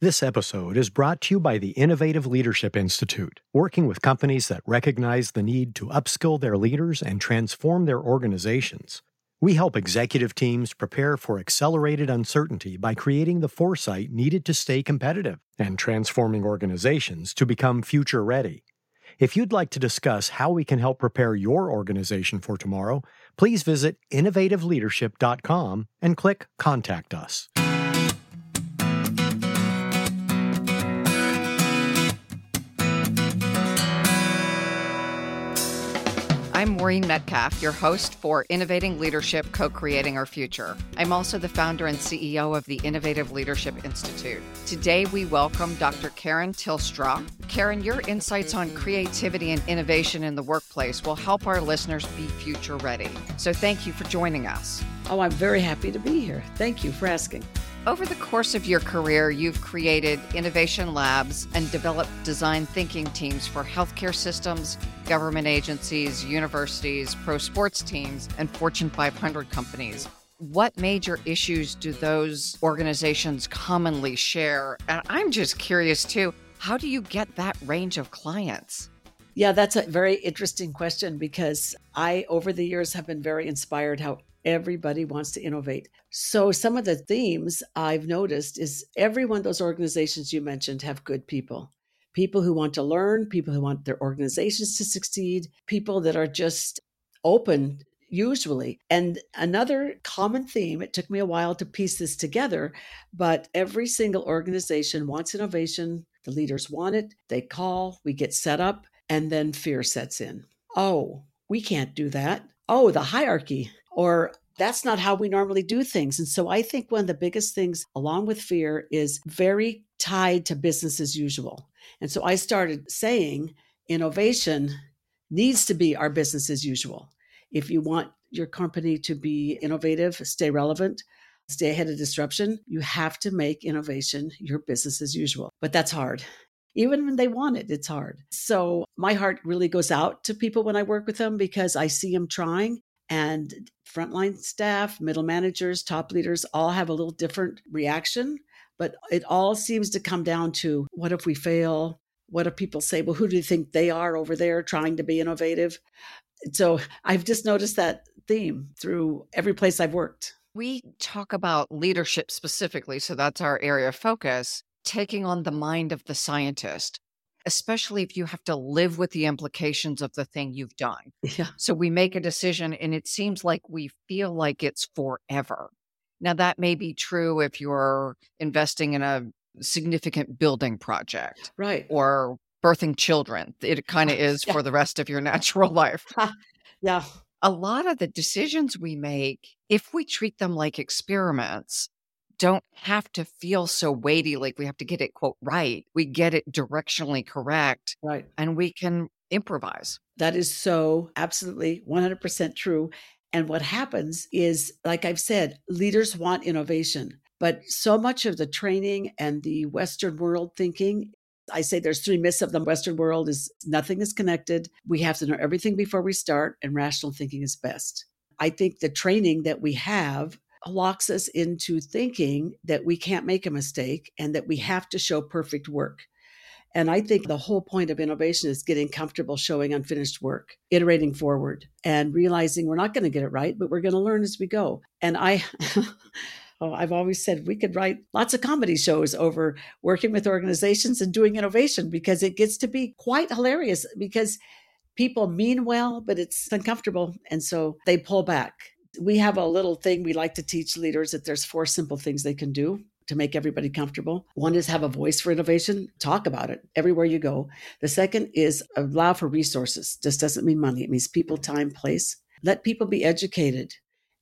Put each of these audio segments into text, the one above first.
This episode is brought to you by the Innovative Leadership Institute, working with companies that recognize the need to upskill their leaders and transform their organizations. We help executive teams prepare for accelerated uncertainty by creating the foresight needed to stay competitive and transforming organizations to become future ready. If you'd like to discuss how we can help prepare your organization for tomorrow, please visit innovativeleadership.com and click Contact Us. I'm Maureen Metcalf, your host for Innovating Leadership Co Creating Our Future. I'm also the founder and CEO of the Innovative Leadership Institute. Today, we welcome Dr. Karen Tilstra. Karen, your insights on creativity and innovation in the workplace will help our listeners be future ready. So, thank you for joining us. Oh, I'm very happy to be here. Thank you for asking. Over the course of your career, you've created innovation labs and developed design thinking teams for healthcare systems, government agencies, universities, pro sports teams, and Fortune 500 companies. What major issues do those organizations commonly share? And I'm just curious too, how do you get that range of clients? Yeah, that's a very interesting question because I, over the years, have been very inspired how everybody wants to innovate. So, some of the themes I've noticed is every one of those organizations you mentioned have good people people who want to learn, people who want their organizations to succeed, people that are just open usually. And another common theme, it took me a while to piece this together, but every single organization wants innovation. The leaders want it, they call, we get set up, and then fear sets in. Oh, we can't do that. Oh, the hierarchy or that's not how we normally do things. And so I think one of the biggest things, along with fear, is very tied to business as usual. And so I started saying innovation needs to be our business as usual. If you want your company to be innovative, stay relevant, stay ahead of disruption, you have to make innovation your business as usual. But that's hard. Even when they want it, it's hard. So my heart really goes out to people when I work with them because I see them trying and frontline staff, middle managers, top leaders all have a little different reaction, but it all seems to come down to what if we fail? What if people say, well, who do you think they are over there trying to be innovative? So I've just noticed that theme through every place I've worked. We talk about leadership specifically, so that's our area of focus, taking on the mind of the scientist especially if you have to live with the implications of the thing you've done. Yeah. So we make a decision and it seems like we feel like it's forever. Now, that may be true if you're investing in a significant building project. Right. Or birthing children. It kind of is yeah. for the rest of your natural life. yeah. A lot of the decisions we make, if we treat them like experiments, don't have to feel so weighty like we have to get it quote right we get it directionally correct right and we can improvise that is so absolutely 100% true and what happens is like i've said leaders want innovation but so much of the training and the western world thinking I say there's three myths of the Western world is nothing is connected. We have to know everything before we start, and rational thinking is best. I think the training that we have locks us into thinking that we can't make a mistake and that we have to show perfect work. And I think the whole point of innovation is getting comfortable showing unfinished work, iterating forward, and realizing we're not going to get it right, but we're going to learn as we go. And I, oh, I've always said we could write lots of comedy shows over working with organizations and doing innovation because it gets to be quite hilarious because people mean well, but it's uncomfortable. And so they pull back we have a little thing we like to teach leaders that there's four simple things they can do to make everybody comfortable. One is have a voice for innovation, talk about it everywhere you go. The second is allow for resources. This doesn't mean money, it means people, time, place. Let people be educated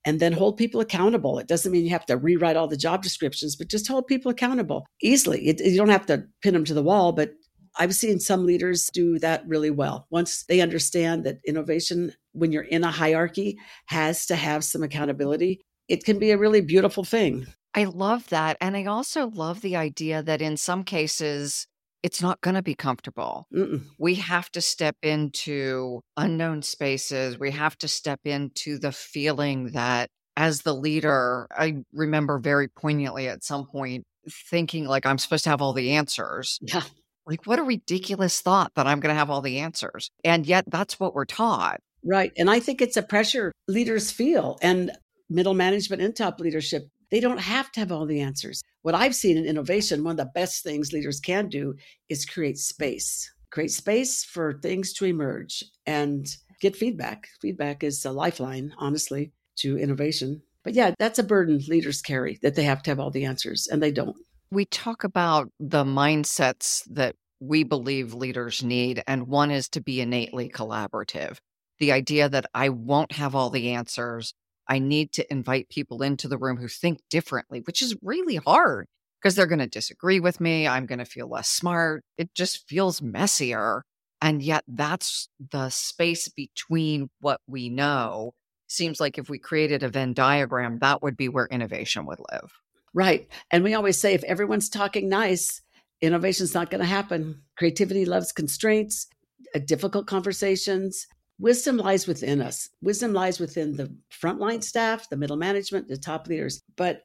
and then hold people accountable. It doesn't mean you have to rewrite all the job descriptions, but just hold people accountable easily. It, you don't have to pin them to the wall, but I've seen some leaders do that really well. Once they understand that innovation, when you're in a hierarchy, has to have some accountability, it can be a really beautiful thing. I love that. And I also love the idea that in some cases, it's not going to be comfortable. Mm-mm. We have to step into unknown spaces. We have to step into the feeling that as the leader, I remember very poignantly at some point thinking like I'm supposed to have all the answers. Yeah. Like, what a ridiculous thought that I'm going to have all the answers. And yet, that's what we're taught. Right. And I think it's a pressure leaders feel and middle management and top leadership. They don't have to have all the answers. What I've seen in innovation, one of the best things leaders can do is create space, create space for things to emerge and get feedback. Feedback is a lifeline, honestly, to innovation. But yeah, that's a burden leaders carry that they have to have all the answers, and they don't. We talk about the mindsets that we believe leaders need, and one is to be innately collaborative. The idea that I won't have all the answers. I need to invite people into the room who think differently, which is really hard because they're going to disagree with me. I'm going to feel less smart. It just feels messier. And yet, that's the space between what we know seems like if we created a Venn diagram, that would be where innovation would live. Right. And we always say if everyone's talking nice, innovation's not going to happen. Creativity loves constraints, uh, difficult conversations. Wisdom lies within us. Wisdom lies within the frontline staff, the middle management, the top leaders. But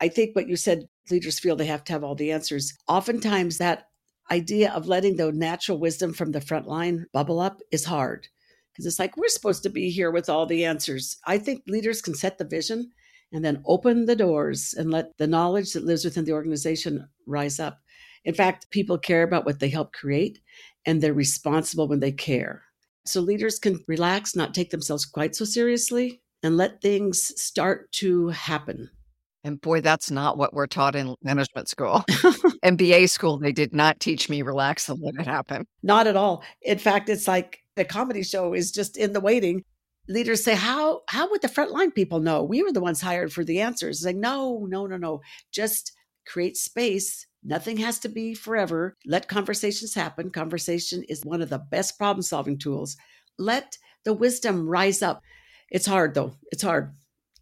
I think what you said, leaders feel they have to have all the answers. Oftentimes, that idea of letting the natural wisdom from the front line bubble up is hard because it's like we're supposed to be here with all the answers. I think leaders can set the vision and then open the doors and let the knowledge that lives within the organization rise up. In fact, people care about what they help create and they're responsible when they care. So leaders can relax, not take themselves quite so seriously, and let things start to happen. And boy, that's not what we're taught in management school. MBA school, they did not teach me relax and let it happen. Not at all. In fact, it's like the comedy show is just in the waiting. Leaders say, How how would the frontline people know? We were the ones hired for the answers. It's like, no, no, no, no. Just create space. Nothing has to be forever. Let conversations happen. Conversation is one of the best problem solving tools. Let the wisdom rise up. It's hard though. It's hard.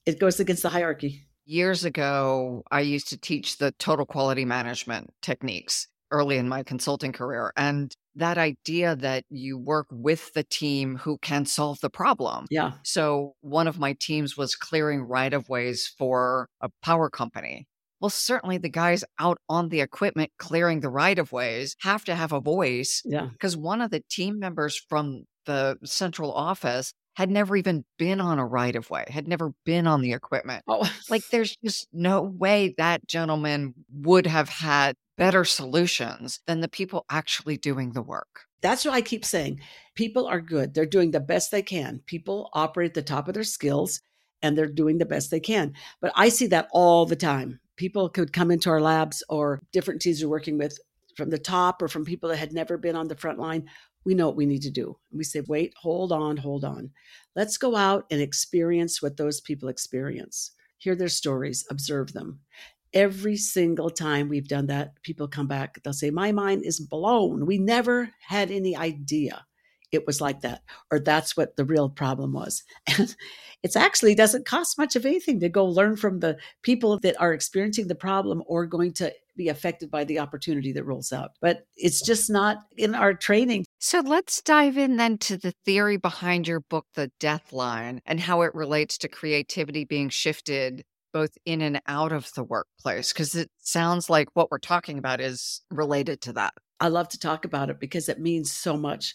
It goes against the hierarchy. Years ago, I used to teach the total quality management techniques early in my consulting career. And that idea that you work with the team who can solve the problem. Yeah. So one of my teams was clearing right of ways for a power company. Well, certainly the guys out on the equipment clearing the right of ways have to have a voice. Yeah. Because one of the team members from the central office had never even been on a right of way, had never been on the equipment. Oh. like there's just no way that gentleman would have had better solutions than the people actually doing the work. That's what I keep saying. People are good. They're doing the best they can. People operate at the top of their skills and they're doing the best they can. But I see that all the time. People could come into our labs or different teams we're working with from the top or from people that had never been on the front line we know what we need to do. We say, wait, hold on, hold on. Let's go out and experience what those people experience. Hear their stories, observe them. Every single time we've done that, people come back, they'll say, My mind is blown. We never had any idea it was like that, or that's what the real problem was. And it actually doesn't cost much of anything to go learn from the people that are experiencing the problem or going to be affected by the opportunity that rolls out. But it's just not in our training. So let's dive in then to the theory behind your book, The Death Line, and how it relates to creativity being shifted both in and out of the workplace, because it sounds like what we're talking about is related to that. I love to talk about it because it means so much,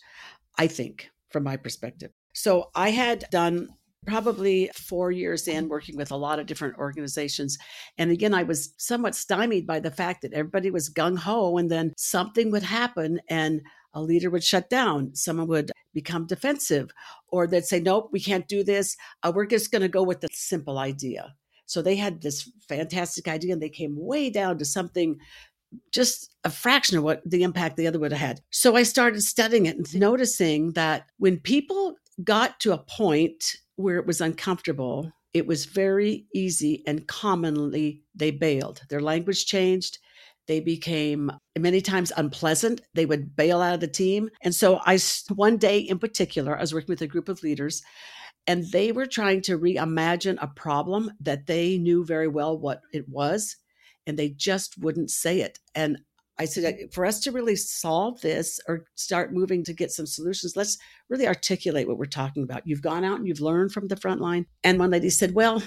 I think, from my perspective. So I had done probably four years in working with a lot of different organizations. And again, I was somewhat stymied by the fact that everybody was gung ho and then something would happen and a leader would shut down. Someone would become defensive or they'd say, nope, we can't do this. Uh, we're just going to go with the simple idea. So they had this fantastic idea and they came way down to something just a fraction of what the impact the other would have had. So I started studying it and noticing that when people got to a point where it was uncomfortable, it was very easy and commonly they bailed. Their language changed. They became many times unpleasant. They would bail out of the team. And so I, one day in particular, I was working with a group of leaders and they were trying to reimagine a problem that they knew very well what it was and they just wouldn't say it and i said for us to really solve this or start moving to get some solutions let's really articulate what we're talking about you've gone out and you've learned from the front line and one lady said well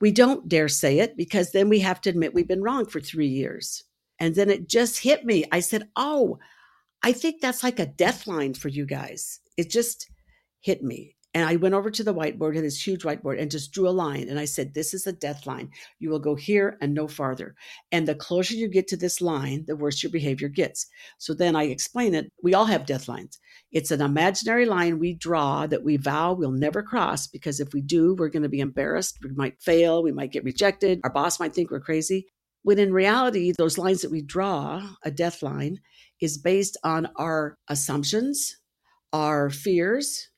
we don't dare say it because then we have to admit we've been wrong for three years. And then it just hit me. I said, Oh, I think that's like a death line for you guys. It just hit me. And I went over to the whiteboard, had this huge whiteboard, and just drew a line. And I said, This is a death line. You will go here and no farther. And the closer you get to this line, the worse your behavior gets. So then I explain it. We all have death lines. It's an imaginary line we draw that we vow we'll never cross because if we do, we're going to be embarrassed. We might fail. We might get rejected. Our boss might think we're crazy. When in reality, those lines that we draw, a death line, is based on our assumptions, our fears,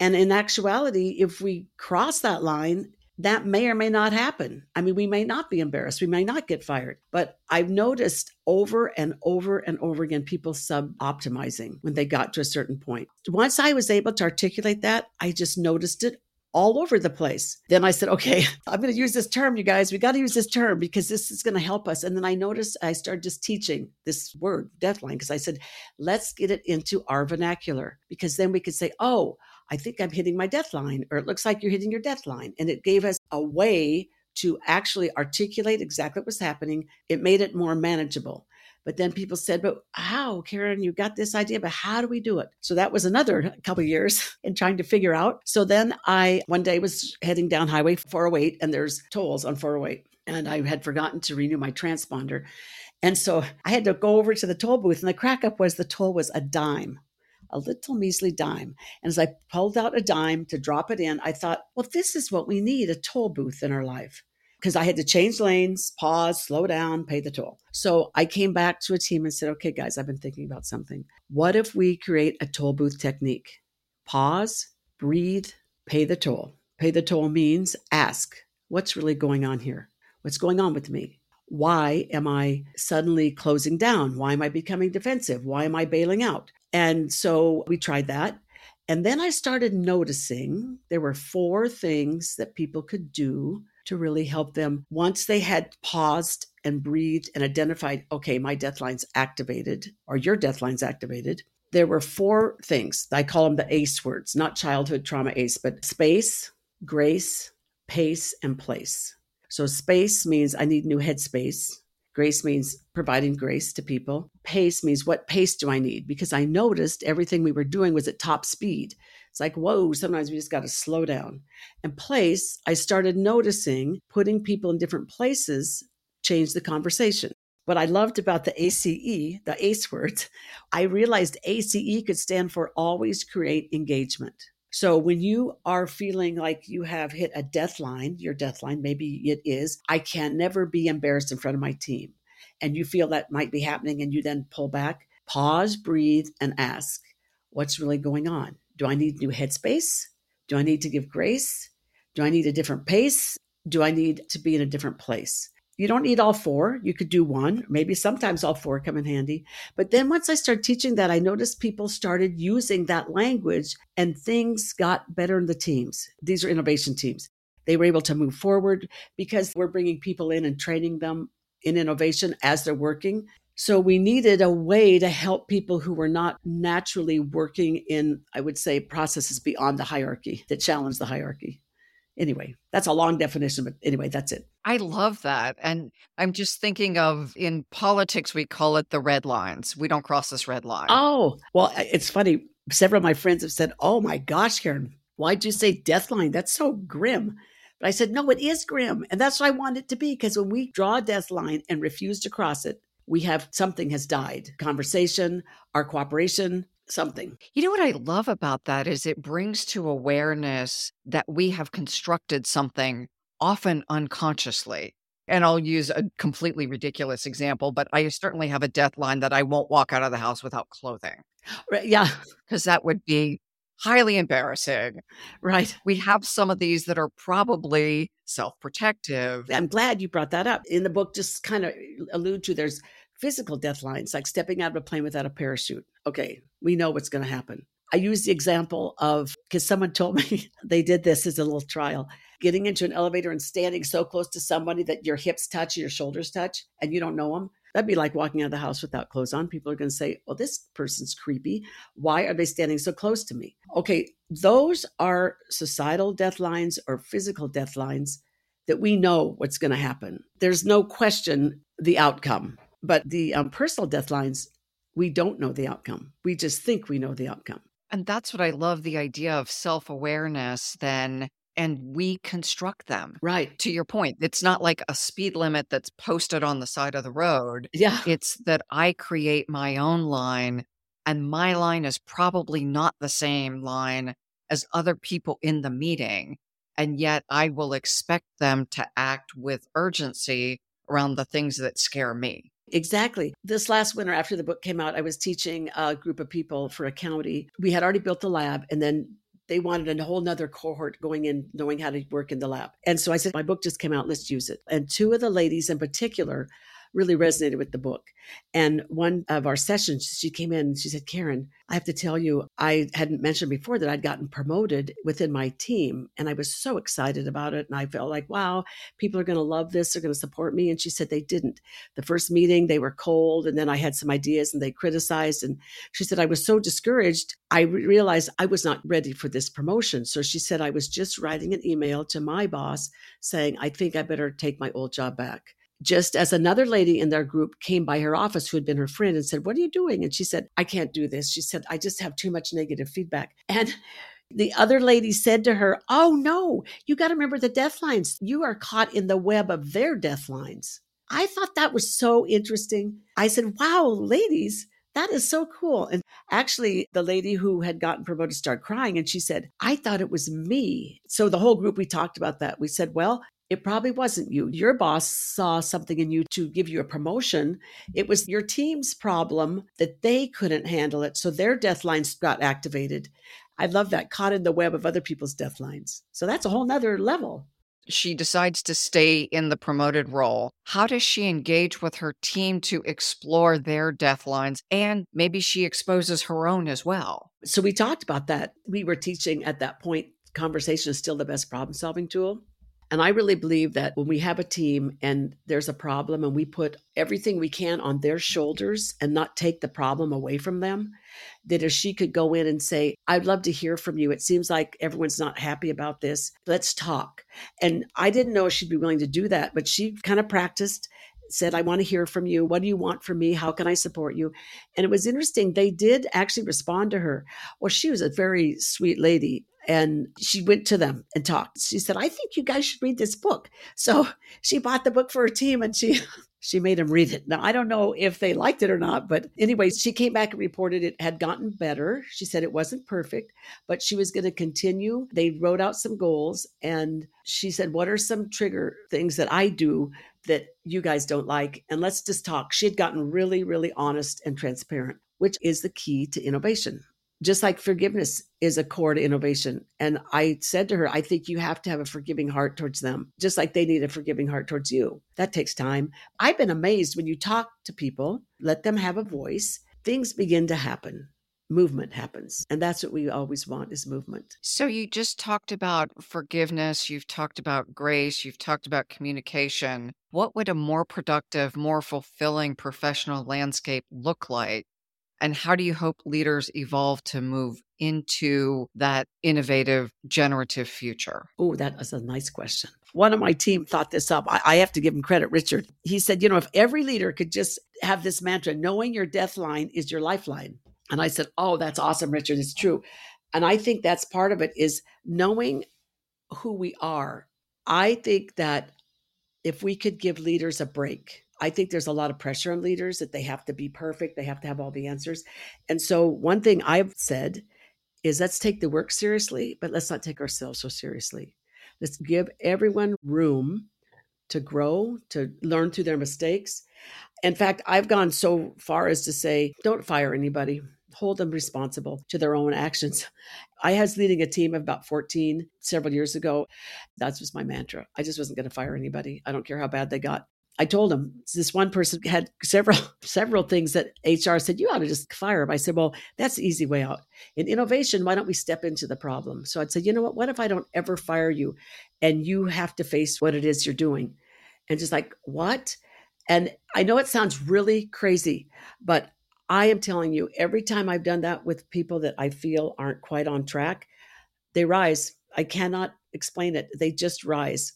and in actuality, if we cross that line, that may or may not happen. I mean, we may not be embarrassed. We may not get fired. But I've noticed over and over and over again people sub optimizing when they got to a certain point. Once I was able to articulate that, I just noticed it all over the place. Then I said, okay, I'm going to use this term, you guys. We got to use this term because this is going to help us. And then I noticed I started just teaching this word, death line, because I said, let's get it into our vernacular because then we could say, oh, I think I'm hitting my deathline, or it looks like you're hitting your deathline. And it gave us a way to actually articulate exactly what was happening. It made it more manageable. But then people said, but how, Karen, you got this idea, but how do we do it? So that was another couple years in trying to figure out. So then I one day was heading down Highway 408 and there's tolls on 408. And I had forgotten to renew my transponder. And so I had to go over to the toll booth, and the crack up was the toll was a dime a little measly dime. And as I pulled out a dime to drop it in, I thought, well, this is what we need a toll booth in our life. Because I had to change lanes, pause, slow down, pay the toll. So I came back to a team and said, okay, guys, I've been thinking about something. What if we create a toll booth technique? Pause, breathe, pay the toll. Pay the toll means ask, what's really going on here? What's going on with me? Why am I suddenly closing down? Why am I becoming defensive? Why am I bailing out? And so we tried that. And then I started noticing there were four things that people could do to really help them once they had paused and breathed and identified, okay, my deathline's activated or your deathline's activated. There were four things. I call them the ACE words, not childhood trauma ACE, but space, grace, pace, and place. So space means I need new headspace. Grace means providing grace to people. Pace means what pace do I need? Because I noticed everything we were doing was at top speed. It's like, whoa, sometimes we just got to slow down. And place, I started noticing putting people in different places changed the conversation. What I loved about the ACE, the ACE words, I realized ACE could stand for always create engagement. So when you are feeling like you have hit a death line, your death line, maybe it is, I can never be embarrassed in front of my team. And you feel that might be happening and you then pull back, pause, breathe, and ask, what's really going on? Do I need new headspace? Do I need to give grace? Do I need a different pace? Do I need to be in a different place? You don't need all four. You could do one. Maybe sometimes all four come in handy. But then once I started teaching that, I noticed people started using that language and things got better in the teams. These are innovation teams. They were able to move forward because we're bringing people in and training them in innovation as they're working. So we needed a way to help people who were not naturally working in, I would say, processes beyond the hierarchy that challenge the hierarchy anyway, that's a long definition, but anyway, that's it. I love that. And I'm just thinking of in politics, we call it the red lines. We don't cross this red line. Oh, well, it's funny. Several of my friends have said, Oh my gosh, Karen, why'd you say death line? That's so grim. But I said, No, it is grim. And that's what I want it to be. Because when we draw a death line and refuse to cross it, we have something has died conversation, our cooperation, something. You know what I love about that is it brings to awareness that we have constructed something often unconsciously. And I'll use a completely ridiculous example, but I certainly have a deathline that I won't walk out of the house without clothing. Right, yeah. Because that would be highly embarrassing. Right. We have some of these that are probably self protective. I'm glad you brought that up. In the book, just kind of eh, allude to there's physical death lines, like stepping out of a plane without a parachute. Okay, we know what's going to happen. I use the example of because someone told me they did this as a little trial getting into an elevator and standing so close to somebody that your hips touch, your shoulders touch, and you don't know them. That'd be like walking out of the house without clothes on. People are going to say, well, this person's creepy. Why are they standing so close to me? Okay, those are societal death lines or physical death lines that we know what's going to happen. There's no question the outcome. But the um, personal deathlines, we don't know the outcome. We just think we know the outcome. And that's what I love the idea of self awareness, then, and we construct them. Right. To your point, it's not like a speed limit that's posted on the side of the road. Yeah. It's that I create my own line, and my line is probably not the same line as other people in the meeting. And yet I will expect them to act with urgency around the things that scare me. Exactly. This last winter, after the book came out, I was teaching a group of people for a county. We had already built the lab, and then they wanted a whole nother cohort going in, knowing how to work in the lab. And so I said, My book just came out, let's use it. And two of the ladies in particular really resonated with the book. And one of our sessions, she came in and she said, Karen, I have to tell you, I hadn't mentioned before that I'd gotten promoted within my team. And I was so excited about it. And I felt like, wow, people are going to love this. They're going to support me. And she said they didn't. The first meeting, they were cold. And then I had some ideas and they criticized. And she said, I was so discouraged. I realized I was not ready for this promotion. So she said, I was just writing an email to my boss saying, I think I better take my old job back just as another lady in their group came by her office who had been her friend and said, What are you doing? And she said, I can't do this. She said, I just have too much negative feedback. And the other lady said to her, Oh, no, you got to remember the death lines. You are caught in the web of their death lines. I thought that was so interesting. I said, Wow, ladies, that is so cool. And actually, the lady who had gotten promoted started crying and she said, I thought it was me. So the whole group, we talked about that. We said, Well, it probably wasn't you. Your boss saw something in you to give you a promotion. It was your team's problem that they couldn't handle it. So their deathlines got activated. I love that, caught in the web of other people's deathlines. So that's a whole nother level. She decides to stay in the promoted role. How does she engage with her team to explore their deathlines? And maybe she exposes her own as well. So we talked about that. We were teaching at that point conversation is still the best problem solving tool. And I really believe that when we have a team and there's a problem and we put everything we can on their shoulders and not take the problem away from them, that if she could go in and say, I'd love to hear from you. It seems like everyone's not happy about this. Let's talk. And I didn't know she'd be willing to do that, but she kind of practiced said, I want to hear from you. What do you want from me? How can I support you? And it was interesting. They did actually respond to her. Well, she was a very sweet lady and she went to them and talked. She said, "I think you guys should read this book." So she bought the book for her team, and she she made them read it. Now I don't know if they liked it or not, but anyways, she came back and reported it had gotten better. She said it wasn't perfect, but she was going to continue. They wrote out some goals, and she said, "What are some trigger things that I do?" That you guys don't like, and let's just talk. She had gotten really, really honest and transparent, which is the key to innovation just like forgiveness is a core to innovation. And I said to her, I think you have to have a forgiving heart towards them, just like they need a forgiving heart towards you. That takes time. I've been amazed when you talk to people, let them have a voice, things begin to happen. Movement happens. And that's what we always want is movement. So you just talked about forgiveness, you've talked about grace, you've talked about communication. What would a more productive, more fulfilling professional landscape look like and how do you hope leaders evolve to move into that innovative, generative future? Oh, that is a nice question. One of my team thought this up. I, I, have to give him credit, Richard. He said, you know, if every leader could just have this mantra, knowing your death line is your lifeline. And I said, oh, that's awesome, Richard. It's true. And I think that's part of it is knowing who we are. I think that if we could give leaders a break, I think there's a lot of pressure on leaders that they have to be perfect, they have to have all the answers. And so, one thing I've said is let's take the work seriously, but let's not take ourselves so seriously. Let's give everyone room to grow, to learn through their mistakes. In fact, I've gone so far as to say, don't fire anybody, hold them responsible to their own actions. I was leading a team of about 14 several years ago. That was my mantra. I just wasn't going to fire anybody. I don't care how bad they got. I told him this one person had several several things that HR said you ought to just fire him. I said, well, that's the easy way out. In innovation, why don't we step into the problem? So I'd say, you know what? What if I don't ever fire you, and you have to face what it is you're doing, and just like what? And I know it sounds really crazy, but I am telling you, every time I've done that with people that I feel aren't quite on track, they rise. I cannot explain it. They just rise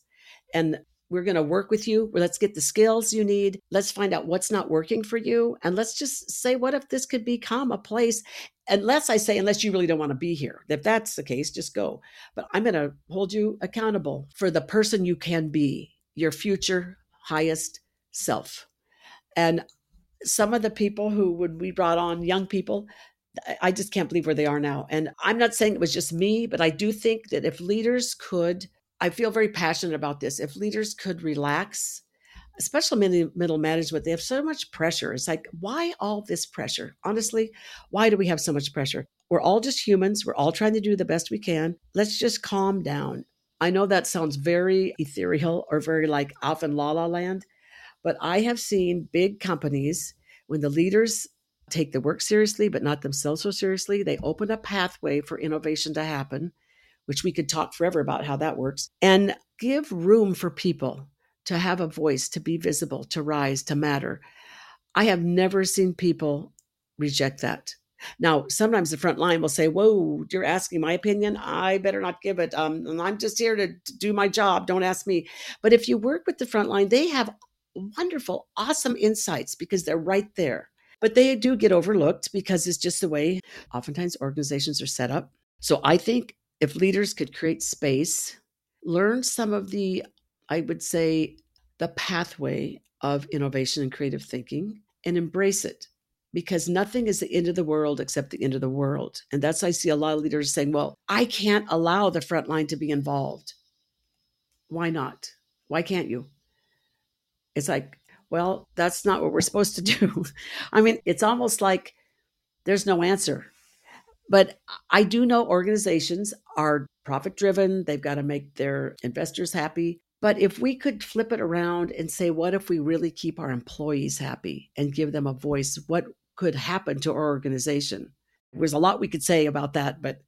And we're going to work with you. Let's get the skills you need. Let's find out what's not working for you. And let's just say, what if this could become a place? Unless I say, unless you really don't want to be here. If that's the case, just go. But I'm going to hold you accountable for the person you can be, your future highest self. And some of the people who would we brought on, young people, I just can't believe where they are now. And I'm not saying it was just me, but I do think that if leaders could I feel very passionate about this. If leaders could relax, especially middle management, they have so much pressure. It's like, why all this pressure? Honestly, why do we have so much pressure? We're all just humans. We're all trying to do the best we can. Let's just calm down. I know that sounds very ethereal or very like off in la la land, but I have seen big companies when the leaders take the work seriously, but not themselves so seriously, they open a pathway for innovation to happen which we could talk forever about how that works, and give room for people to have a voice, to be visible, to rise, to matter. I have never seen people reject that. Now, sometimes the front line will say, Whoa, you're asking my opinion. I better not give it. Um, I'm just here to do my job. Don't ask me. But if you work with the front line, they have wonderful, awesome insights because they're right there. But they do get overlooked because it's just the way oftentimes organizations are set up. So I think if leaders could create space, learn some of the, I would say, the pathway of innovation and creative thinking and embrace it because nothing is the end of the world except the end of the world. And that's I see a lot of leaders saying, well, I can't allow the front line to be involved. Why not? Why can't you? It's like, well, that's not what we're supposed to do. I mean, it's almost like there's no answer. But I do know organizations are profit driven, they've got to make their investors happy. But if we could flip it around and say, what if we really keep our employees happy and give them a voice? What could happen to our organization? There's a lot we could say about that, but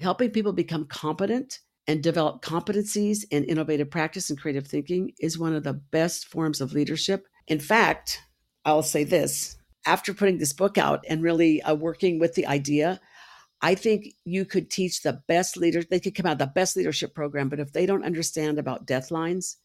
helping people become competent and develop competencies in innovative practice and creative thinking is one of the best forms of leadership. In fact, I'll say this after putting this book out and really uh, working with the idea, I think you could teach the best leaders, they could come out the best leadership program, but if they don't understand about death lines,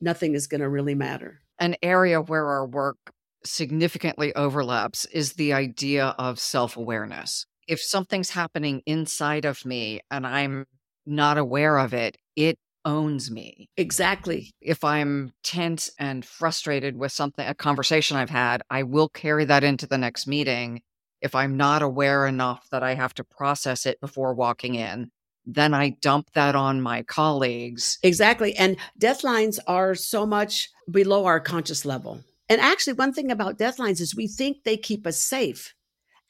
nothing is going to really matter. An area where our work significantly overlaps is the idea of self awareness. If something's happening inside of me and I'm not aware of it, it owns me. Exactly. If I'm tense and frustrated with something, a conversation I've had, I will carry that into the next meeting if I'm not aware enough that I have to process it before walking in, then I dump that on my colleagues. Exactly. And deathlines are so much below our conscious level. And actually, one thing about deathlines is we think they keep us safe.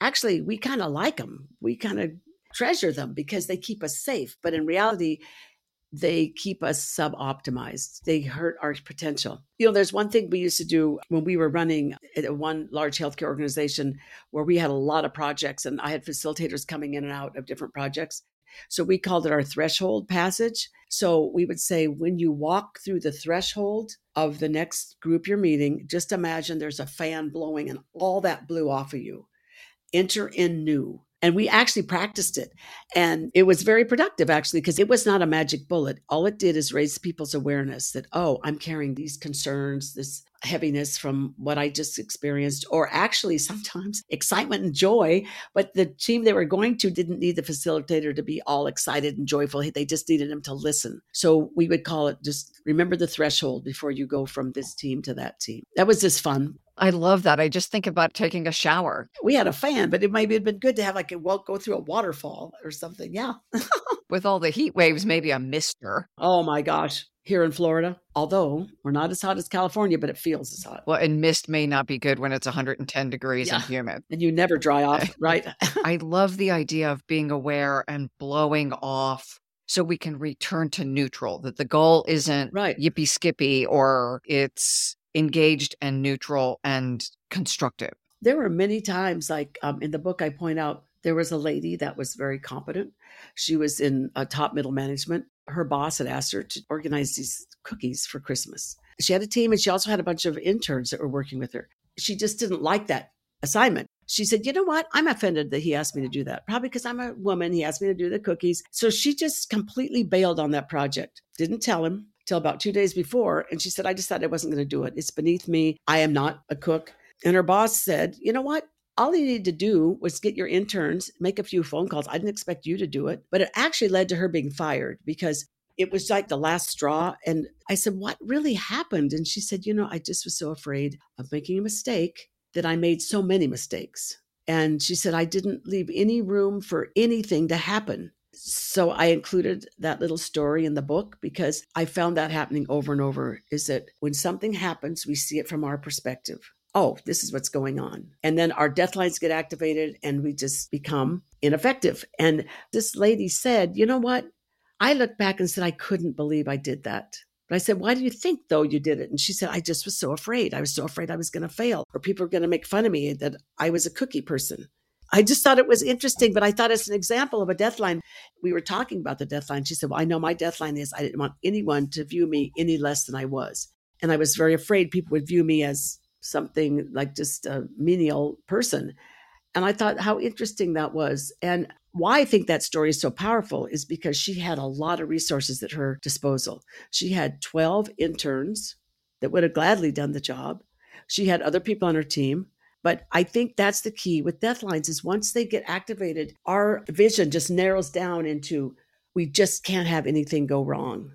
Actually, we kind of like them. We kind of treasure them because they keep us safe. But in reality, they keep us sub optimized. They hurt our potential. You know, there's one thing we used to do when we were running uh, one large healthcare organization where we had a lot of projects and I had facilitators coming in and out of different projects. So we called it our threshold passage. So we would say, when you walk through the threshold of the next group you're meeting, just imagine there's a fan blowing and all that blew off of you. Enter in new and we actually practiced it. And it was very productive, actually, because it was not a magic bullet. All it did is raise people's awareness that, oh, I'm carrying these concerns, this heaviness from what I just experienced, or actually sometimes excitement and joy. But the team they were going to didn't need the facilitator to be all excited and joyful. They just needed him to listen. So we would call it just remember the threshold before you go from this team to that team. That was just fun. I love that. I just think about taking a shower. We had a fan, but it maybe have been good to have like a well go through a waterfall or something. Yeah. With all the heat waves, maybe a mister. Oh my gosh. Here in Florida, although we're not as hot as California, but it feels as hot. Well, and mist may not be good when it's 110 degrees yeah. and humid. And you never dry off, right? I love the idea of being aware and blowing off so we can return to neutral, that the goal isn't right. yippee skippy or it's engaged and neutral and constructive. There were many times, like um, in the book, I point out there was a lady that was very competent. She was in a top middle management. Her boss had asked her to organize these cookies for Christmas. She had a team and she also had a bunch of interns that were working with her. She just didn't like that assignment. She said, You know what? I'm offended that he asked me to do that. Probably because I'm a woman. He asked me to do the cookies. So she just completely bailed on that project. Didn't tell him, till about two days before. And she said, I decided I wasn't going to do it. It's beneath me. I am not a cook. And her boss said, You know what? All you need to do was get your interns, make a few phone calls. I didn't expect you to do it, but it actually led to her being fired because it was like the last straw. And I said, What really happened? And she said, You know, I just was so afraid of making a mistake that I made so many mistakes. And she said, I didn't leave any room for anything to happen. So I included that little story in the book because I found that happening over and over is that when something happens, we see it from our perspective. Oh, this is what's going on. And then our death lines get activated and we just become ineffective. And this lady said, You know what? I looked back and said, I couldn't believe I did that. But I said, Why do you think, though, you did it? And she said, I just was so afraid. I was so afraid I was going to fail or people were going to make fun of me that I was a cookie person. I just thought it was interesting, but I thought it's an example of a deathline. We were talking about the deathline. She said, Well, I know my deathline is I didn't want anyone to view me any less than I was. And I was very afraid people would view me as something like just a menial person. And I thought how interesting that was. And why I think that story is so powerful is because she had a lot of resources at her disposal. She had 12 interns that would have gladly done the job. She had other people on her team. But I think that's the key with deathlines is once they get activated, our vision just narrows down into we just can't have anything go wrong.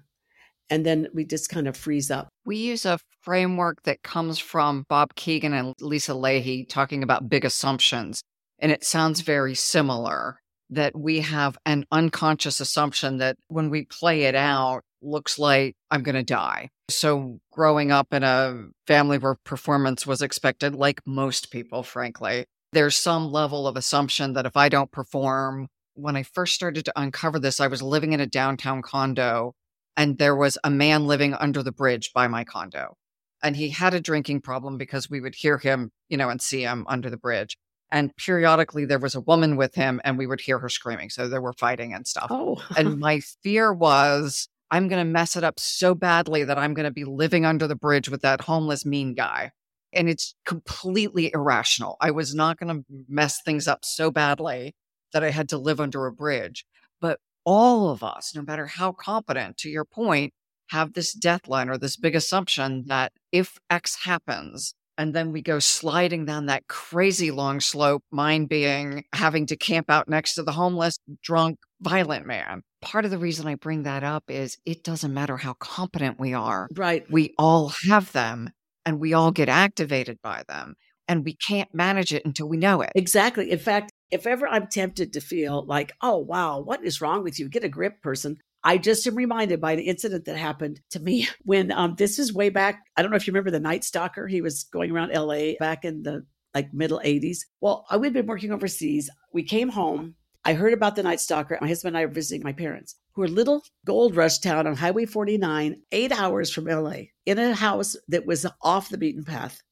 And then we just kind of freeze up. We use a framework that comes from Bob Kegan and Lisa Lahey talking about big assumptions. And it sounds very similar that we have an unconscious assumption that when we play it out, looks like I'm going to die. So, growing up in a family where performance was expected, like most people, frankly, there's some level of assumption that if I don't perform, when I first started to uncover this, I was living in a downtown condo and there was a man living under the bridge by my condo. And he had a drinking problem because we would hear him, you know, and see him under the bridge. And periodically there was a woman with him and we would hear her screaming. So they were fighting and stuff. Oh. and my fear was I'm going to mess it up so badly that I'm going to be living under the bridge with that homeless mean guy. And it's completely irrational. I was not going to mess things up so badly that I had to live under a bridge. But all of us, no matter how competent, to your point, have this death line or this big assumption that if X happens, and then we go sliding down that crazy long slope, mine being having to camp out next to the homeless, drunk, violent man. Part of the reason I bring that up is it doesn't matter how competent we are. Right. We all have them and we all get activated by them. And we can't manage it until we know it. Exactly. In fact, if ever I'm tempted to feel like, oh, wow, what is wrong with you? Get a grip, person. I just am reminded by the incident that happened to me when um, this is way back. I don't know if you remember the Night Stalker. He was going around LA back in the like middle 80s. Well, I would have been working overseas. We came home. I heard about the Night Stalker. My husband and I were visiting my parents, who are little gold rush town on Highway 49, eight hours from LA, in a house that was off the beaten path.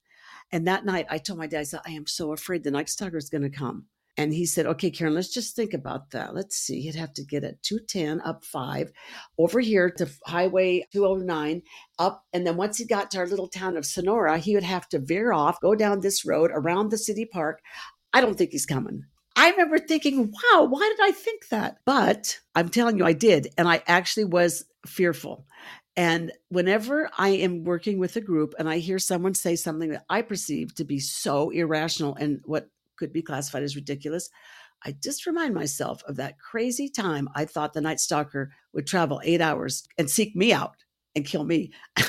And that night, I told my dad, I said, I am so afraid the Night Stalker is going to come. And he said, okay, Karen, let's just think about that. Let's see. He'd have to get at 210 up five, over here to Highway 209 up. And then once he got to our little town of Sonora, he would have to veer off, go down this road around the city park. I don't think he's coming. I remember thinking, wow, why did I think that? But I'm telling you, I did. And I actually was fearful. And whenever I am working with a group and I hear someone say something that I perceive to be so irrational and what could be classified as ridiculous. I just remind myself of that crazy time I thought the Night Stalker would travel eight hours and seek me out and kill me.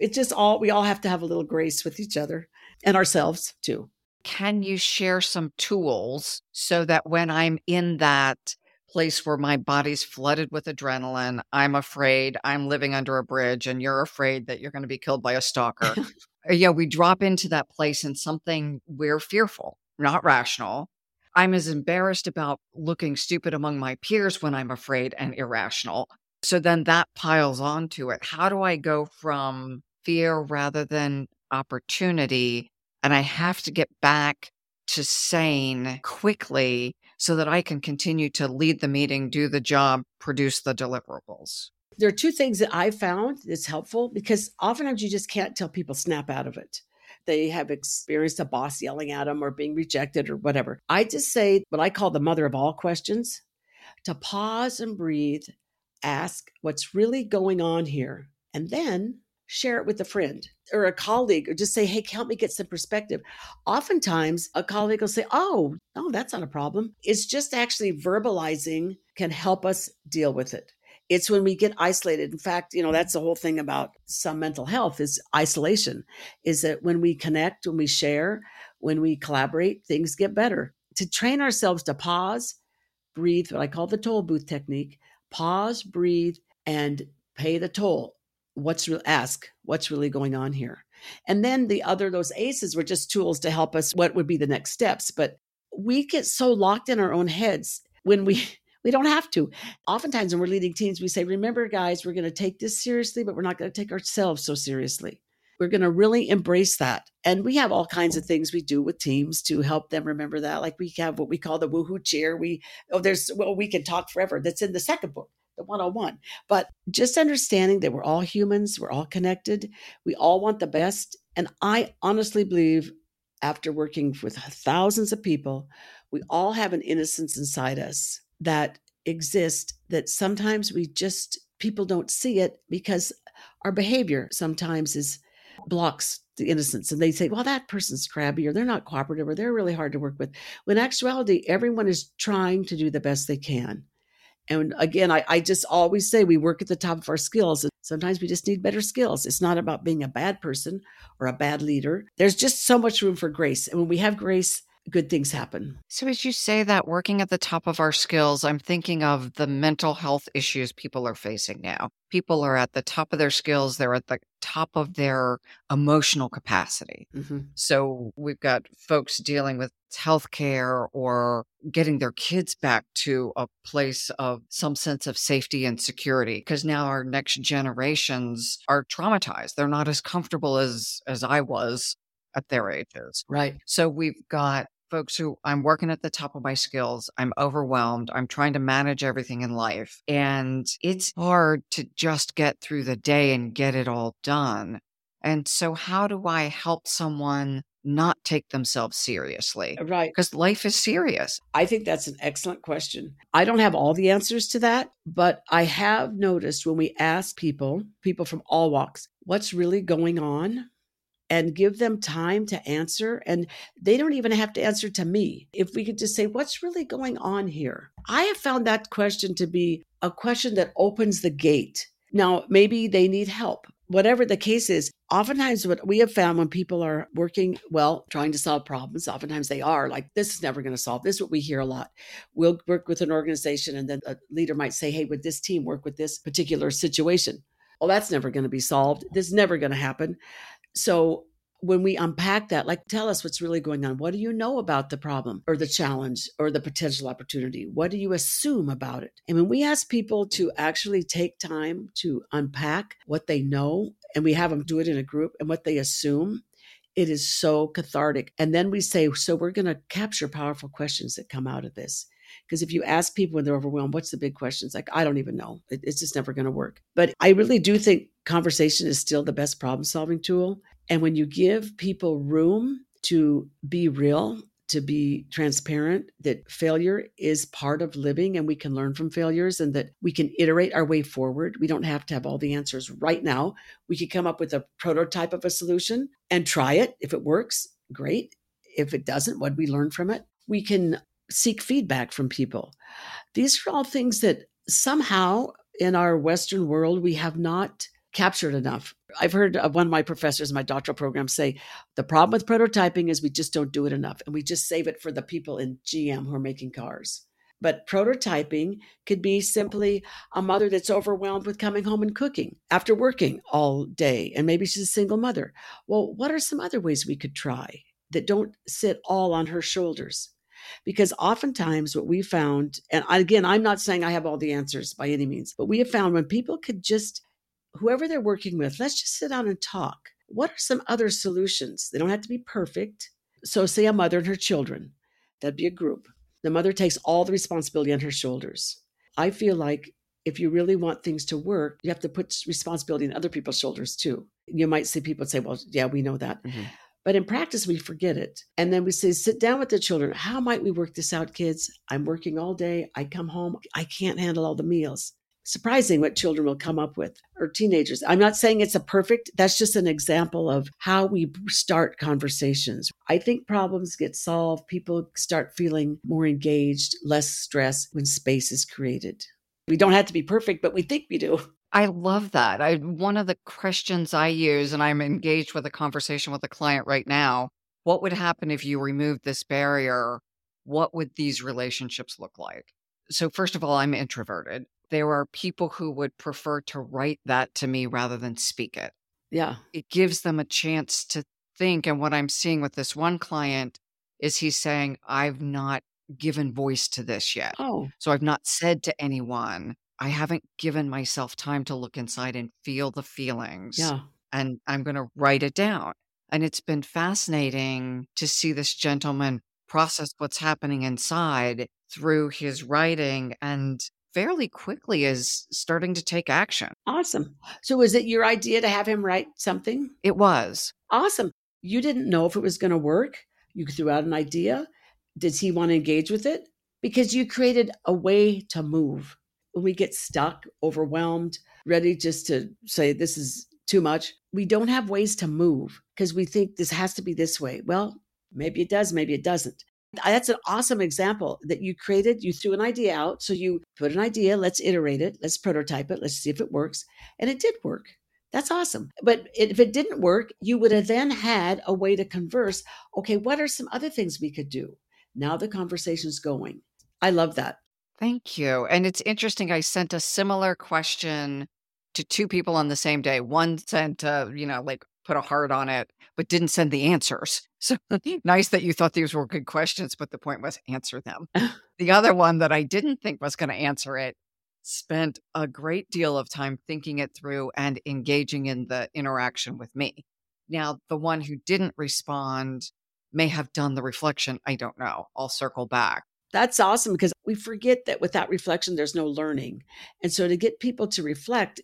it's just all, we all have to have a little grace with each other and ourselves too. Can you share some tools so that when I'm in that place where my body's flooded with adrenaline, I'm afraid I'm living under a bridge and you're afraid that you're going to be killed by a stalker? Uh, yeah, we drop into that place and something we're fearful, not rational. I'm as embarrassed about looking stupid among my peers when I'm afraid and irrational. So then that piles onto it. How do I go from fear rather than opportunity? And I have to get back to sane quickly so that I can continue to lead the meeting, do the job, produce the deliverables there are two things that I found that's helpful because oftentimes you just can't tell people snap out of it. They have experienced a boss yelling at them or being rejected or whatever. I just say what I call the mother of all questions to pause and breathe ask what's really going on here and then share it with a friend or a colleague or just say hey help me get some perspective? Oftentimes a colleague will say oh no that's not a problem. It's just actually verbalizing can help us deal with it. It's when we get isolated. In fact you know that's the whole thing about some mental health is isolation is that when we connect when we share when we collaborate things get better. To train ourselves to pause breathe what i call the toll booth technique pause breathe and pay the toll what's real ask what's really going on here? And then the other those aces were just tools to help us what would be the next steps but we get so locked in our own heads when we we don't have to. Oftentimes when we're leading teams we say remember guys we're going to take this seriously but we're not going to take ourselves so seriously. We're going to really embrace that. And we have all kinds of things we do with teams to help them remember that. Like we have what we call the woohoo cheer we oh there's well we can talk forever. That's in the second book the 101. But just understanding that we're all humans, we're all connected, we all want the best. And I honestly believe, after working with thousands of people, we all have an innocence inside us that exists that sometimes we just, people don't see it because our behavior sometimes is blocks the innocence and they say well that person's crabby or they're not cooperative or they're really hard to work with when actuality everyone is trying to do the best they can and again, I, I just always say we work at the top of our skills. And Sometimes we just need better skills. It's not about being a bad person or a bad leader. There's just so much room for grace. And when we have grace, good things happen. So, as you say that, working at the top of our skills, I'm thinking of the mental health issues people are facing now. People are at the top of their skills, they're at the top of their emotional capacity. Mm-hmm. So, we've got folks dealing with healthcare or getting their kids back to a place of some sense of safety and security because now our next generations are traumatized they're not as comfortable as as i was at their ages right so we've got folks who I'm working at the top of my skills. I'm overwhelmed. I'm trying to manage everything in life. And it's hard to just get through the day and get it all done. And so, how do I help someone not take themselves seriously? Uh, right. Because life is serious. I think that's an excellent question. I don't have all the answers to that, but I have noticed when we ask people, people from all walks, what's really going on? And give them time to answer. And they don't even have to answer to me. If we could just say, What's really going on here? I have found that question to be a question that opens the gate. Now, maybe they need help. Whatever the case is, oftentimes what we have found when people are working well, trying to solve problems, oftentimes they are like, this is never going to solve. This is what we hear a lot. We'll work with an organization, and then a leader might say, Hey, would this team work with this particular situation? Well, that's never going to be solved. This is never going to happen. So when we unpack that, like tell us what's really going on. What do you know about the problem or the challenge or the potential opportunity? What do you assume about it? And when we ask people to actually take time to unpack what they know, and we have them do it in a group and what they assume, it is so cathartic. And then we say, so we're going to capture powerful questions that come out of this. Because if you ask people when they're overwhelmed, what's the big questions? Like, I don't even know. It, it's just never going to work. But I really do think conversation is still the best problem solving tool. And when you give people room to be real, to be transparent, that failure is part of living and we can learn from failures and that we can iterate our way forward. We don't have to have all the answers right now. We could come up with a prototype of a solution and try it. If it works, great. If it doesn't, what we learn from it? We can seek feedback from people. These are all things that somehow in our Western world we have not captured enough. I've heard one of my professors in my doctoral program say the problem with prototyping is we just don't do it enough and we just save it for the people in GM who are making cars. But prototyping could be simply a mother that's overwhelmed with coming home and cooking after working all day, and maybe she's a single mother. Well, what are some other ways we could try that don't sit all on her shoulders? Because oftentimes, what we found, and again, I'm not saying I have all the answers by any means, but we have found when people could just whoever they're working with, let's just sit down and talk. What are some other solutions? They don't have to be perfect. So, say a mother and her children, that'd be a group. The mother takes all the responsibility on her shoulders. I feel like if you really want things to work, you have to put responsibility on other people's shoulders too. You might see people say, well, yeah, we know that. Mm-hmm. But in practice, we forget it. And then we say, sit down with the children. How might we work this out, kids? I'm working all day. I come home. I can't handle all the meals surprising what children will come up with or teenagers. I'm not saying it's a perfect, that's just an example of how we start conversations. I think problems get solved, people start feeling more engaged, less stress when space is created. We don't have to be perfect, but we think we do. I love that. I one of the questions I use and I'm engaged with a conversation with a client right now. What would happen if you removed this barrier? What would these relationships look like? So first of all, I'm introverted there are people who would prefer to write that to me rather than speak it. Yeah. It gives them a chance to think. And what I'm seeing with this one client is he's saying, I've not given voice to this yet. Oh. So I've not said to anyone, I haven't given myself time to look inside and feel the feelings. Yeah. And I'm going to write it down. And it's been fascinating to see this gentleman process what's happening inside through his writing and fairly quickly is starting to take action. Awesome. So was it your idea to have him write something? It was. Awesome. You didn't know if it was going to work. You threw out an idea. Did he want to engage with it? Because you created a way to move. When we get stuck, overwhelmed, ready just to say, this is too much, we don't have ways to move because we think this has to be this way. Well, maybe it does, maybe it doesn't. That's an awesome example that you created. You threw an idea out. So you put an idea, let's iterate it, let's prototype it, let's see if it works. And it did work. That's awesome. But if it didn't work, you would have then had a way to converse. Okay, what are some other things we could do? Now the conversation's going. I love that. Thank you. And it's interesting. I sent a similar question to two people on the same day. One sent, uh, you know, like put a heart on it, but didn't send the answers. So nice that you thought these were good questions, but the point was answer them. the other one that I didn't hmm. think was going to answer it spent a great deal of time thinking it through and engaging in the interaction with me. Now, the one who didn't respond may have done the reflection. I don't know. I'll circle back. That's awesome because we forget that without reflection, there's no learning. And so to get people to reflect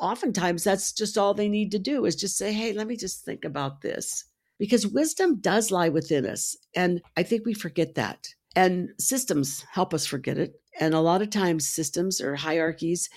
oftentimes that's just all they need to do is just say, hey, let me just think about this. Because wisdom does lie within us. And I think we forget that. And systems help us forget it. And a lot of times, systems or hierarchies,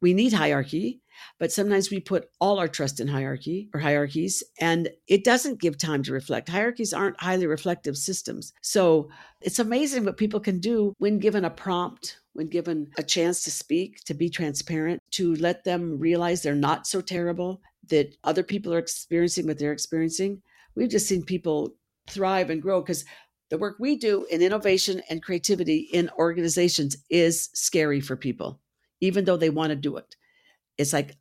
we need hierarchy, but sometimes we put all our trust in hierarchy or hierarchies, and it doesn't give time to reflect. Hierarchies aren't highly reflective systems. So it's amazing what people can do when given a prompt, when given a chance to speak, to be transparent, to let them realize they're not so terrible, that other people are experiencing what they're experiencing. We've just seen people thrive and grow because the work we do in innovation and creativity in organizations is scary for people, even though they want to do it. It's like,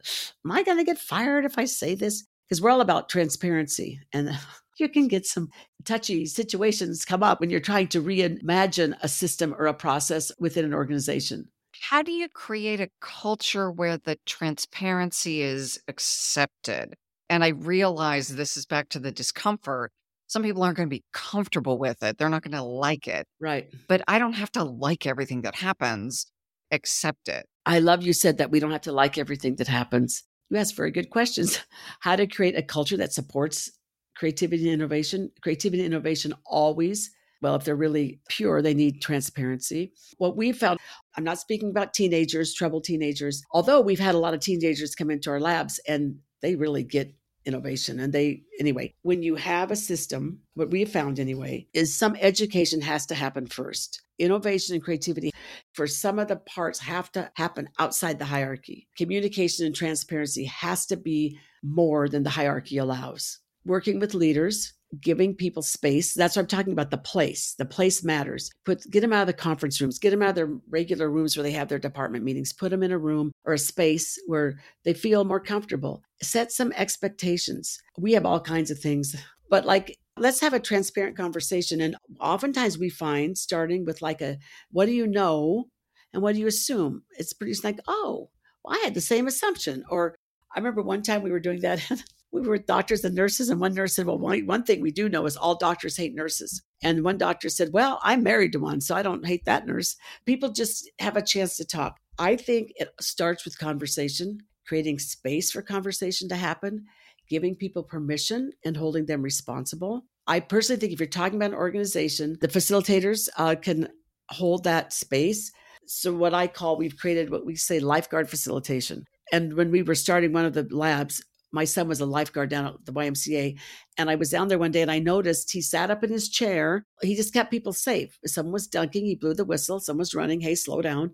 am I going to get fired if I say this? Because we're all about transparency. And you can get some touchy situations come up when you're trying to reimagine a system or a process within an organization. How do you create a culture where the transparency is accepted? And I realize this is back to the discomfort some people aren't going to be comfortable with it. They're not going to like it. Right. But I don't have to like everything that happens, accept it. I love you said that we don't have to like everything that happens. You ask very good questions. How to create a culture that supports creativity and innovation. Creativity and innovation always well, if they're really pure, they need transparency. What we found, I'm not speaking about teenagers, troubled teenagers, although we've had a lot of teenagers come into our labs and they really get innovation. And they, anyway, when you have a system, what we have found anyway, is some education has to happen first. Innovation and creativity for some of the parts have to happen outside the hierarchy. Communication and transparency has to be more than the hierarchy allows. Working with leaders, giving people space. That's what I'm talking about. The place, the place matters. Put get them out of the conference rooms, get them out of their regular rooms where they have their department meetings. Put them in a room or a space where they feel more comfortable. Set some expectations. We have all kinds of things, but like let's have a transparent conversation. And oftentimes we find starting with like a what do you know and what do you assume? It's pretty like oh. Well, I had the same assumption, or I remember one time we were doing that. we were doctors and nurses, and one nurse said, Well, one, one thing we do know is all doctors hate nurses. And one doctor said, Well, I'm married to one, so I don't hate that nurse. People just have a chance to talk. I think it starts with conversation, creating space for conversation to happen, giving people permission and holding them responsible. I personally think if you're talking about an organization, the facilitators uh, can hold that space So, what I call, we've created what we say lifeguard facilitation. And when we were starting one of the labs, my son was a lifeguard down at the YMCA. And I was down there one day and I noticed he sat up in his chair. He just kept people safe. Someone was dunking, he blew the whistle. Someone was running, hey, slow down.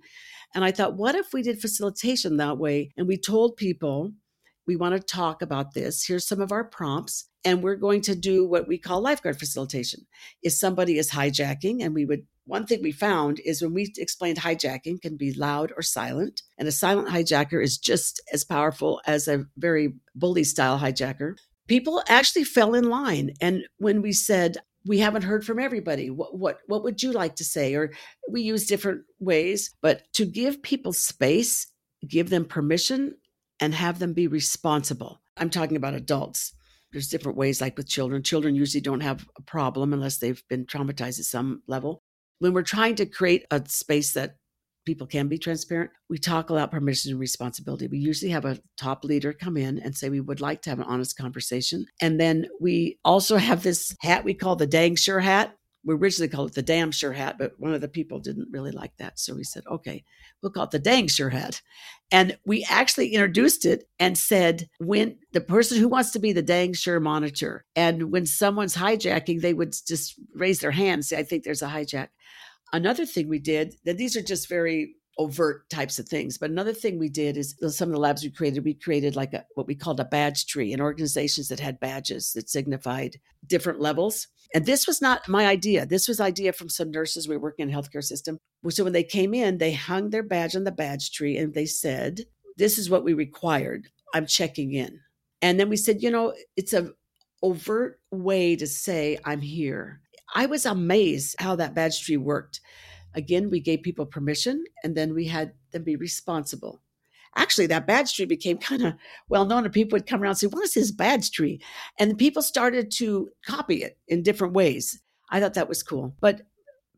And I thought, what if we did facilitation that way? And we told people, we want to talk about this. Here's some of our prompts. And we're going to do what we call lifeguard facilitation. If somebody is hijacking, and we would one thing we found is when we explained hijacking can be loud or silent, and a silent hijacker is just as powerful as a very bully style hijacker. People actually fell in line. And when we said, we haven't heard from everybody. What, what what would you like to say? Or we use different ways, but to give people space, give them permission, and have them be responsible. I'm talking about adults. There's different ways, like with children. Children usually don't have a problem unless they've been traumatized at some level when we're trying to create a space that people can be transparent, we talk about permission and responsibility. We usually have a top leader come in and say we would like to have an honest conversation. And then we also have this hat we call the dang sure hat. We originally called it the damn sure hat, but one of the people didn't really like that. So we said, okay, we'll call it the dang sure hat. And we actually introduced it and said, when the person who wants to be the dang sure monitor, and when someone's hijacking, they would just raise their hand and say, I think there's a hijack. Another thing we did, that these are just very overt types of things. But another thing we did is uh, some of the labs we created, we created like a what we called a badge tree and organizations that had badges that signified different levels. And this was not my idea. This was idea from some nurses we work in healthcare system. So when they came in, they hung their badge on the badge tree and they said, This is what we required. I'm checking in. And then we said, you know, it's a overt way to say I'm here. I was amazed how that badge tree worked. Again, we gave people permission and then we had them be responsible. Actually, that badge tree became kind of well known, and people would come around and say, What is this badge tree? And people started to copy it in different ways. I thought that was cool. But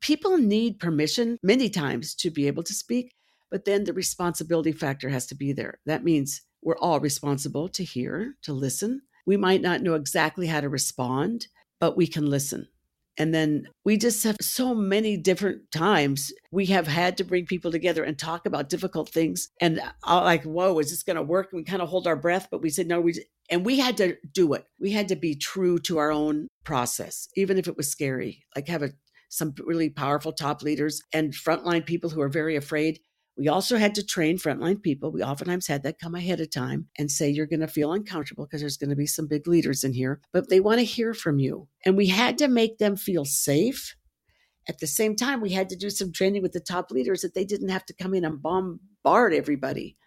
people need permission many times to be able to speak, but then the responsibility factor has to be there. That means we're all responsible to hear, to listen. We might not know exactly how to respond, but we can listen. And then we just have so many different times we have had to bring people together and talk about difficult things. And I'm like, whoa, is this going to work? And we kind of hold our breath, but we said, no, we, and we had to do it. We had to be true to our own process, even if it was scary, like have a, some really powerful top leaders and frontline people who are very afraid we also had to train frontline people. We oftentimes had that come ahead of time and say, you're going to feel uncomfortable because there's going to be some big leaders in here, but they want to hear from you. And we had to make them feel safe. At the same time, we had to do some training with the top leaders that they didn't have to come in and bombard everybody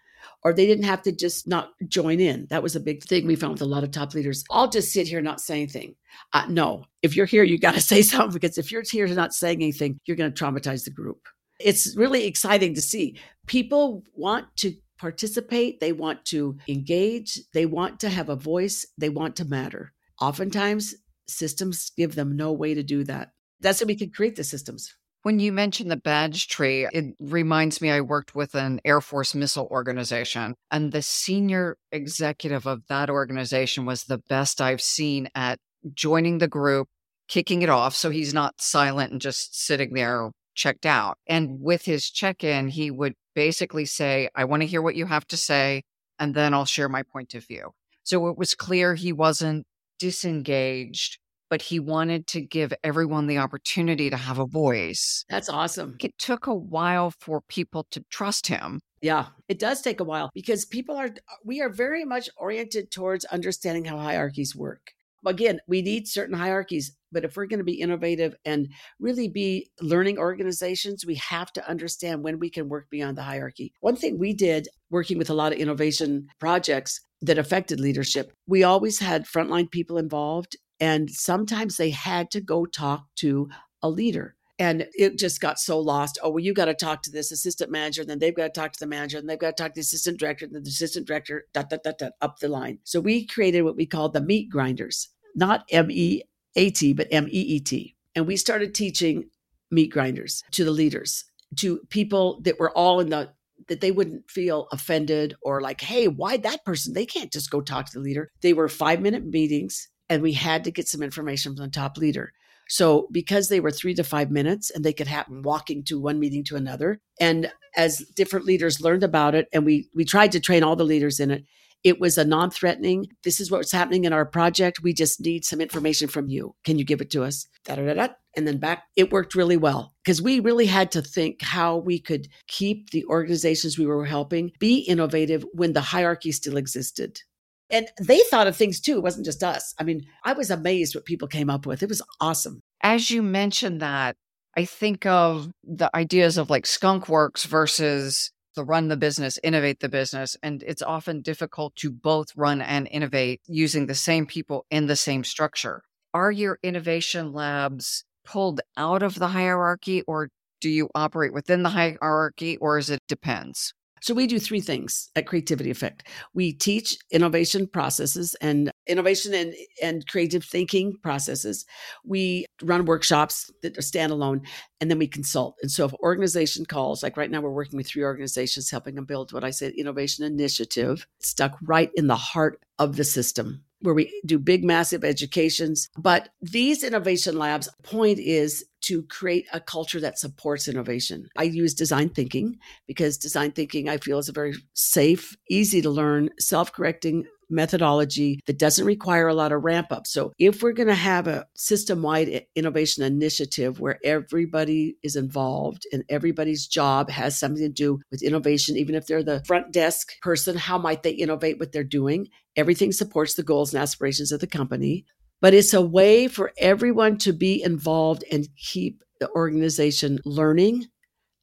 or they didn't have to just not join in. That was a big thing we found with a lot of top leaders. I'll just sit here not say anything. Uh, no, if you're here, you got to say something because if you're here not saying anything, you're going to traumatize the group it's really exciting to see. People want to participate, they want to engage, they want to have a voice, they want to matter. Oftentimes, systems give them no way to do that. That's how we can create the systems. When you mentioned the badge tree, it reminds me I worked with an Air Force missile organization, and the senior executive of that organization was the best I've seen at joining the group, kicking it off. So he's not silent and just sitting there checked out. And with his check in, he would basically say, I want to hear what you have to say, and then I'll share my point of view. So it was clear he wasn't disengaged, but he wanted to give everyone the opportunity to have a voice. That's awesome. It took a while for people to trust him. Yeah, it does take a while because people are, we are very much oriented towards understanding how hierarchies work. Again, we mm. need certain hierarchies but if we're going to be innovative and really be learning organizations, we have to understand when we can work beyond the hierarchy. One thing we did working with a lot of innovation projects that affected leadership, we always had frontline people involved, and sometimes they had to go talk to a leader. And it just got so lost. Oh, well, you got to talk to this assistant manager, and then they've got to talk to the manager, and they've got to talk to the assistant director, and the assistant director, dot, dot, dot, dot, up the line. So we created what we called the meet grinders, not M E A T, but M E E T. And we started teaching meet grinders to the leaders, to people that were all in the that they wouldn't feel offended or like, hey, why that person? They can't just go talk to the leader. They were five minute meetings and we had to get some information from the top leader. So because they were three to five minutes and they could happen walking to one meeting to another. And as different leaders learned about it, and we we tried to train all the leaders in it, it was a non threatening, this is what's happening in our project. We just need some information from you. Can you give it to us? Da-da-da-da. And then back, it worked really well because we really had to think how we could keep the organizations we were helping be innovative when the hierarchy still existed. And they thought of things too. It wasn't just us. I mean, I was amazed what people came up with. It was awesome. As you mentioned that, I think of the ideas of like skunk works versus the run the business, innovate the business. And it's often difficult to both run and innovate using the same people in the same structure. Are your innovation labs pulled out of the hierarchy or do you operate within the hierarchy or is it depends? So we do three things at Creativity Effect. We teach innovation processes and innovation and, and creative thinking processes. We run workshops that are standalone and then we consult. And so if organization calls, like right now we're working with three organizations helping them build what I said innovation initiative, stuck right in the heart of the system where we do big massive educations but these innovation labs point is to create a culture that supports innovation. I use design thinking because design thinking I feel is a very safe, easy to learn, self correcting methodology that doesn't require a lot of ramp up. So, if we're going to have a system wide innovation initiative where everybody is involved and everybody's job has something to do with innovation, even if they're the front desk person, how might they innovate what they're doing? Everything supports the goals and aspirations of the company but it's a way for everyone to be involved and keep the organization learning,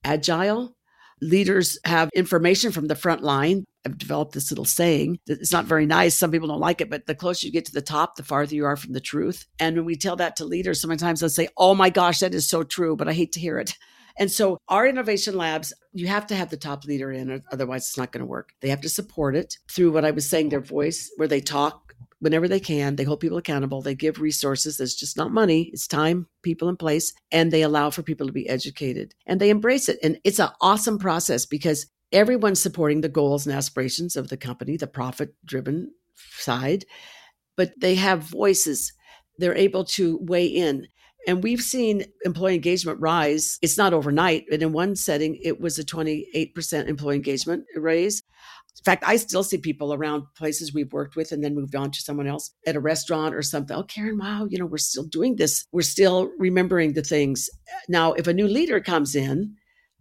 agile. Leaders have information from the front line. I've developed this little saying it's not very nice. Some people don't like it, but the closer you get to the top, the farther you are from the truth. And when we tell that to leaders, sometimes they'll say, Oh my gosh, that is so true, but I hate to hear it. And so our innovation labs, you have to have the top leader in, otherwise it's not going to work. They have to support it through what I was saying, their voice, where they talk whenever they can. They hold people accountable. They give resources. It's just not money, it's time, people, and place. And they allow for people to be educated and they embrace it. And it's an awesome process because everyone's supporting the goals and aspirations of the company, the profit driven side, but they have voices. They're able to weigh in. And we've seen employee engagement rise. It's not overnight, but in one setting, it was a 28% employee engagement raise. In fact, I still see people around places we've worked with and then moved on to someone else at a restaurant or something. Oh, Karen, wow, you know, we're still doing this. We're still remembering the things. Now, if a new leader comes in,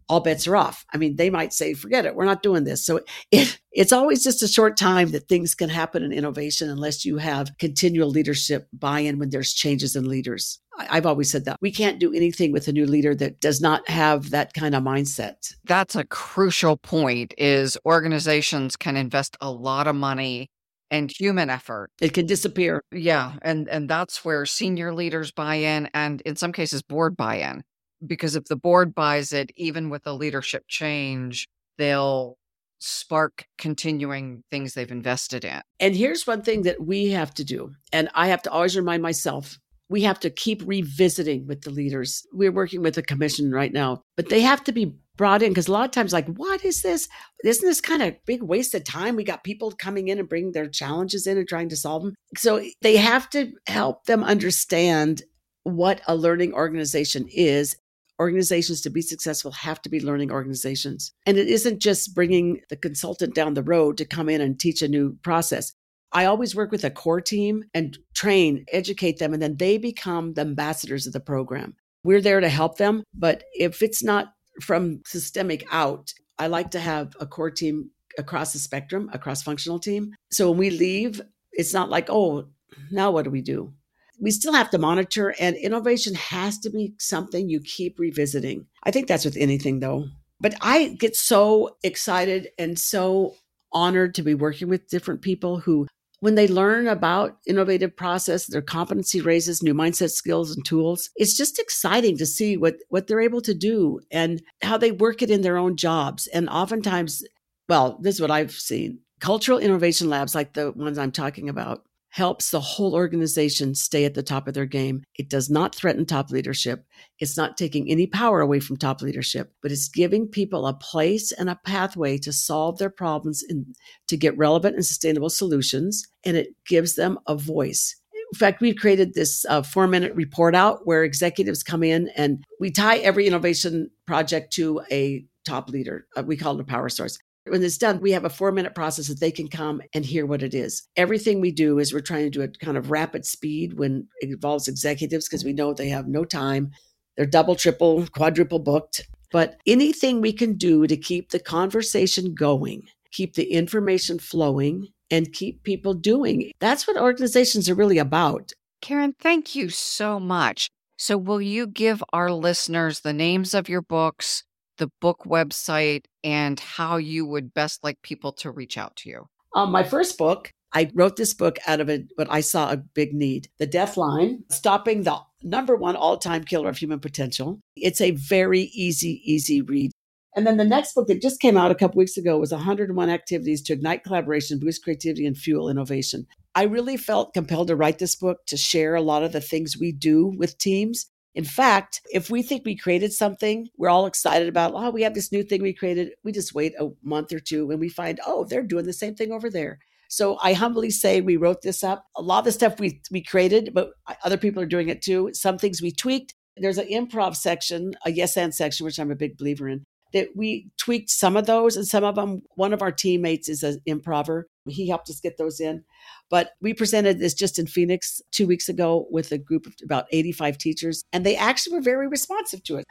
all bets are off. I mean, they might say, forget it, we're not doing this. So it, it's always just a short time that things can happen in innovation unless you have continual leadership buy in when there's changes in leaders. I've always said that we can't do anything with a new leader that does not have that kind of mindset. That's a crucial point is organizations can invest a lot of money and human effort. It can disappear. Yeah, and and that's where senior leaders buy in and in some cases board buy in because if the board buys it even with a leadership change, they'll spark continuing things they've invested in. And here's one thing that we have to do and I have to always remind myself we have to keep revisiting with the leaders. We're working with a commission right now, but they have to be brought in because a lot of times, like, what is this? Isn't this kind of big waste of time? We got people coming in and bringing their challenges in and trying to solve them. So they have to help them understand what a learning organization is. Organizations to be successful have to be learning organizations. And it isn't just bringing the consultant down the road to come in and teach a new process. I always work with a core team and train, educate them, and then they become the ambassadors of the program. We're there to help them, but if it's not from systemic out, I like to have a core team across the spectrum, a cross functional team. So when we leave, it's not like, oh, now what do we do? We still have to monitor, and innovation has to be something you keep revisiting. I think that's with anything, though. But I get so excited and so honored to be working with different people who when they learn about innovative process their competency raises new mindset skills and tools it's just exciting to see what what they're able to do and how they work it in their own jobs. And oftentimes well this is what i've seen. Cultural innovation labs like the ones i'm talking about helps the whole organization stay at the top of their game. It does not threaten top leadership. It's not taking any power away from top leadership, but it's giving people a place and a pathway to solve their problems and to get relevant and sustainable solutions. And it gives them a voice. in fact, we've created this uh, four minute report out where executives come in and we tie every innovation project to a top leader. Uh, we call it a power source. When it's done, we have a four minute process that they can come and hear what it is. Everything we do is we're trying to do it kind of rapid speed when it involves executives because we know they have no time. They're double, triple, quadruple booked. But anything we can do to keep the conversation going, keep the information flowing, and keep people doing. That's what organizations are really about. Karen, thank you so much. So, will you give our listeners the names of your books, the book website, and how you would best like people to reach out to you? Um, my first book, I wrote this book out of a, what I saw a big need the deathline, stopping the number one all time killer of human potential. It's a very easy, easy read. And then the next book that just came out a couple weeks ago was 101 Activities to Ignite Collaboration, Boost Creativity, and Fuel Innovation. I really felt compelled to write this book to share a lot of the things we do with teams in fact, if we think we created something, we're all excited about, oh, we have this new thing we created. We just wait a month or two and we find, oh, they're doing the same thing over there. So I humbly say we wrote this up. A lot of the stuff we we created, but other people are doing it too. Some things we tweaked. There's an improv section, a yes and section, which I'm a big believer in. That we tweaked some of those, and some of them. One of our teammates is an improver. He helped us get those in. But we presented this just in Phoenix two weeks ago with a group of about 85 teachers, and they actually were very responsive to it.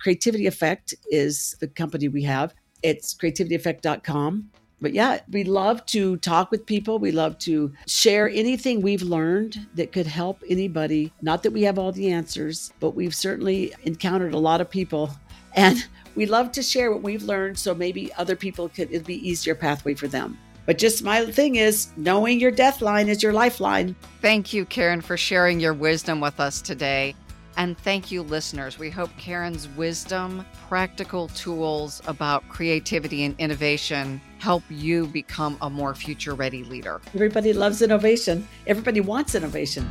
Creativity Effect is the company we have. It's creativityeffect.com. But yeah, we love to talk with people. We love to share anything we've learned that could help anybody. Not that we have all the answers, but we've certainly encountered a lot of people. And we love to share what we've learned so maybe other people could, it'd be easier pathway for them. But just my thing is knowing your deathline is your lifeline. Thank you, Karen, for sharing your wisdom with us today. And thank you, listeners. We hope Karen's wisdom, practical tools about creativity and innovation help you become a more future ready leader. Everybody loves innovation, everybody wants innovation.